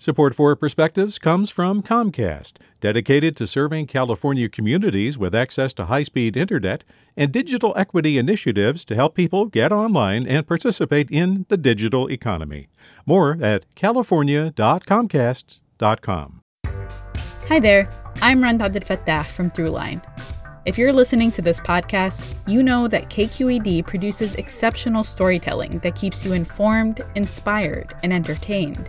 Support for Perspectives comes from Comcast, dedicated to serving California communities with access to high speed internet and digital equity initiatives to help people get online and participate in the digital economy. More at california.comcast.com. Hi there, I'm Rund Abdelfatah from Throughline. If you're listening to this podcast, you know that KQED produces exceptional storytelling that keeps you informed, inspired, and entertained.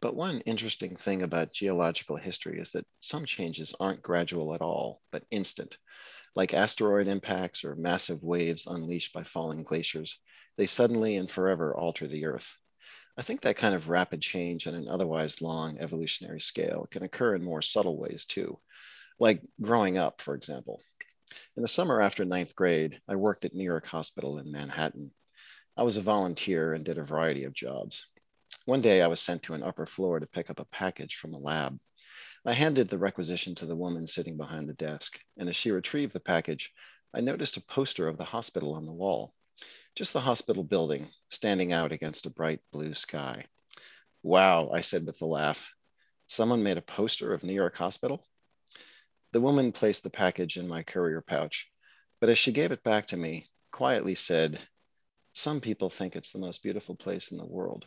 But one interesting thing about geological history is that some changes aren't gradual at all, but instant. Like asteroid impacts or massive waves unleashed by falling glaciers, they suddenly and forever alter the Earth. I think that kind of rapid change on an otherwise long evolutionary scale can occur in more subtle ways too, like growing up, for example. In the summer after ninth grade, I worked at New York Hospital in Manhattan. I was a volunteer and did a variety of jobs. One day I was sent to an upper floor to pick up a package from a lab. I handed the requisition to the woman sitting behind the desk, and as she retrieved the package, I noticed a poster of the hospital on the wall. Just the hospital building, standing out against a bright blue sky. Wow, I said with a laugh. Someone made a poster of New York Hospital? The woman placed the package in my courier pouch, but as she gave it back to me, quietly said, Some people think it's the most beautiful place in the world.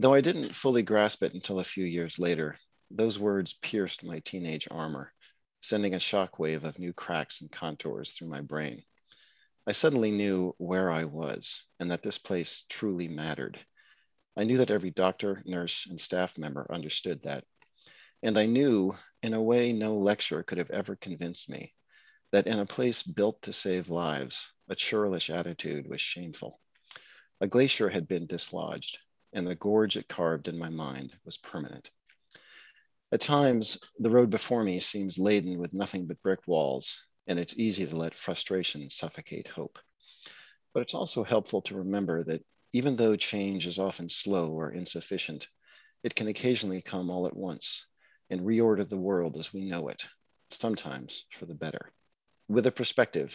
Though I didn't fully grasp it until a few years later, those words pierced my teenage armor, sending a shockwave of new cracks and contours through my brain. I suddenly knew where I was and that this place truly mattered. I knew that every doctor, nurse, and staff member understood that. And I knew, in a way no lecture could have ever convinced me, that in a place built to save lives, a churlish attitude was shameful. A glacier had been dislodged, and the gorge it carved in my mind was permanent. At times, the road before me seems laden with nothing but brick walls, and it's easy to let frustration suffocate hope. But it's also helpful to remember that even though change is often slow or insufficient, it can occasionally come all at once and reorder the world as we know it, sometimes for the better. With a perspective,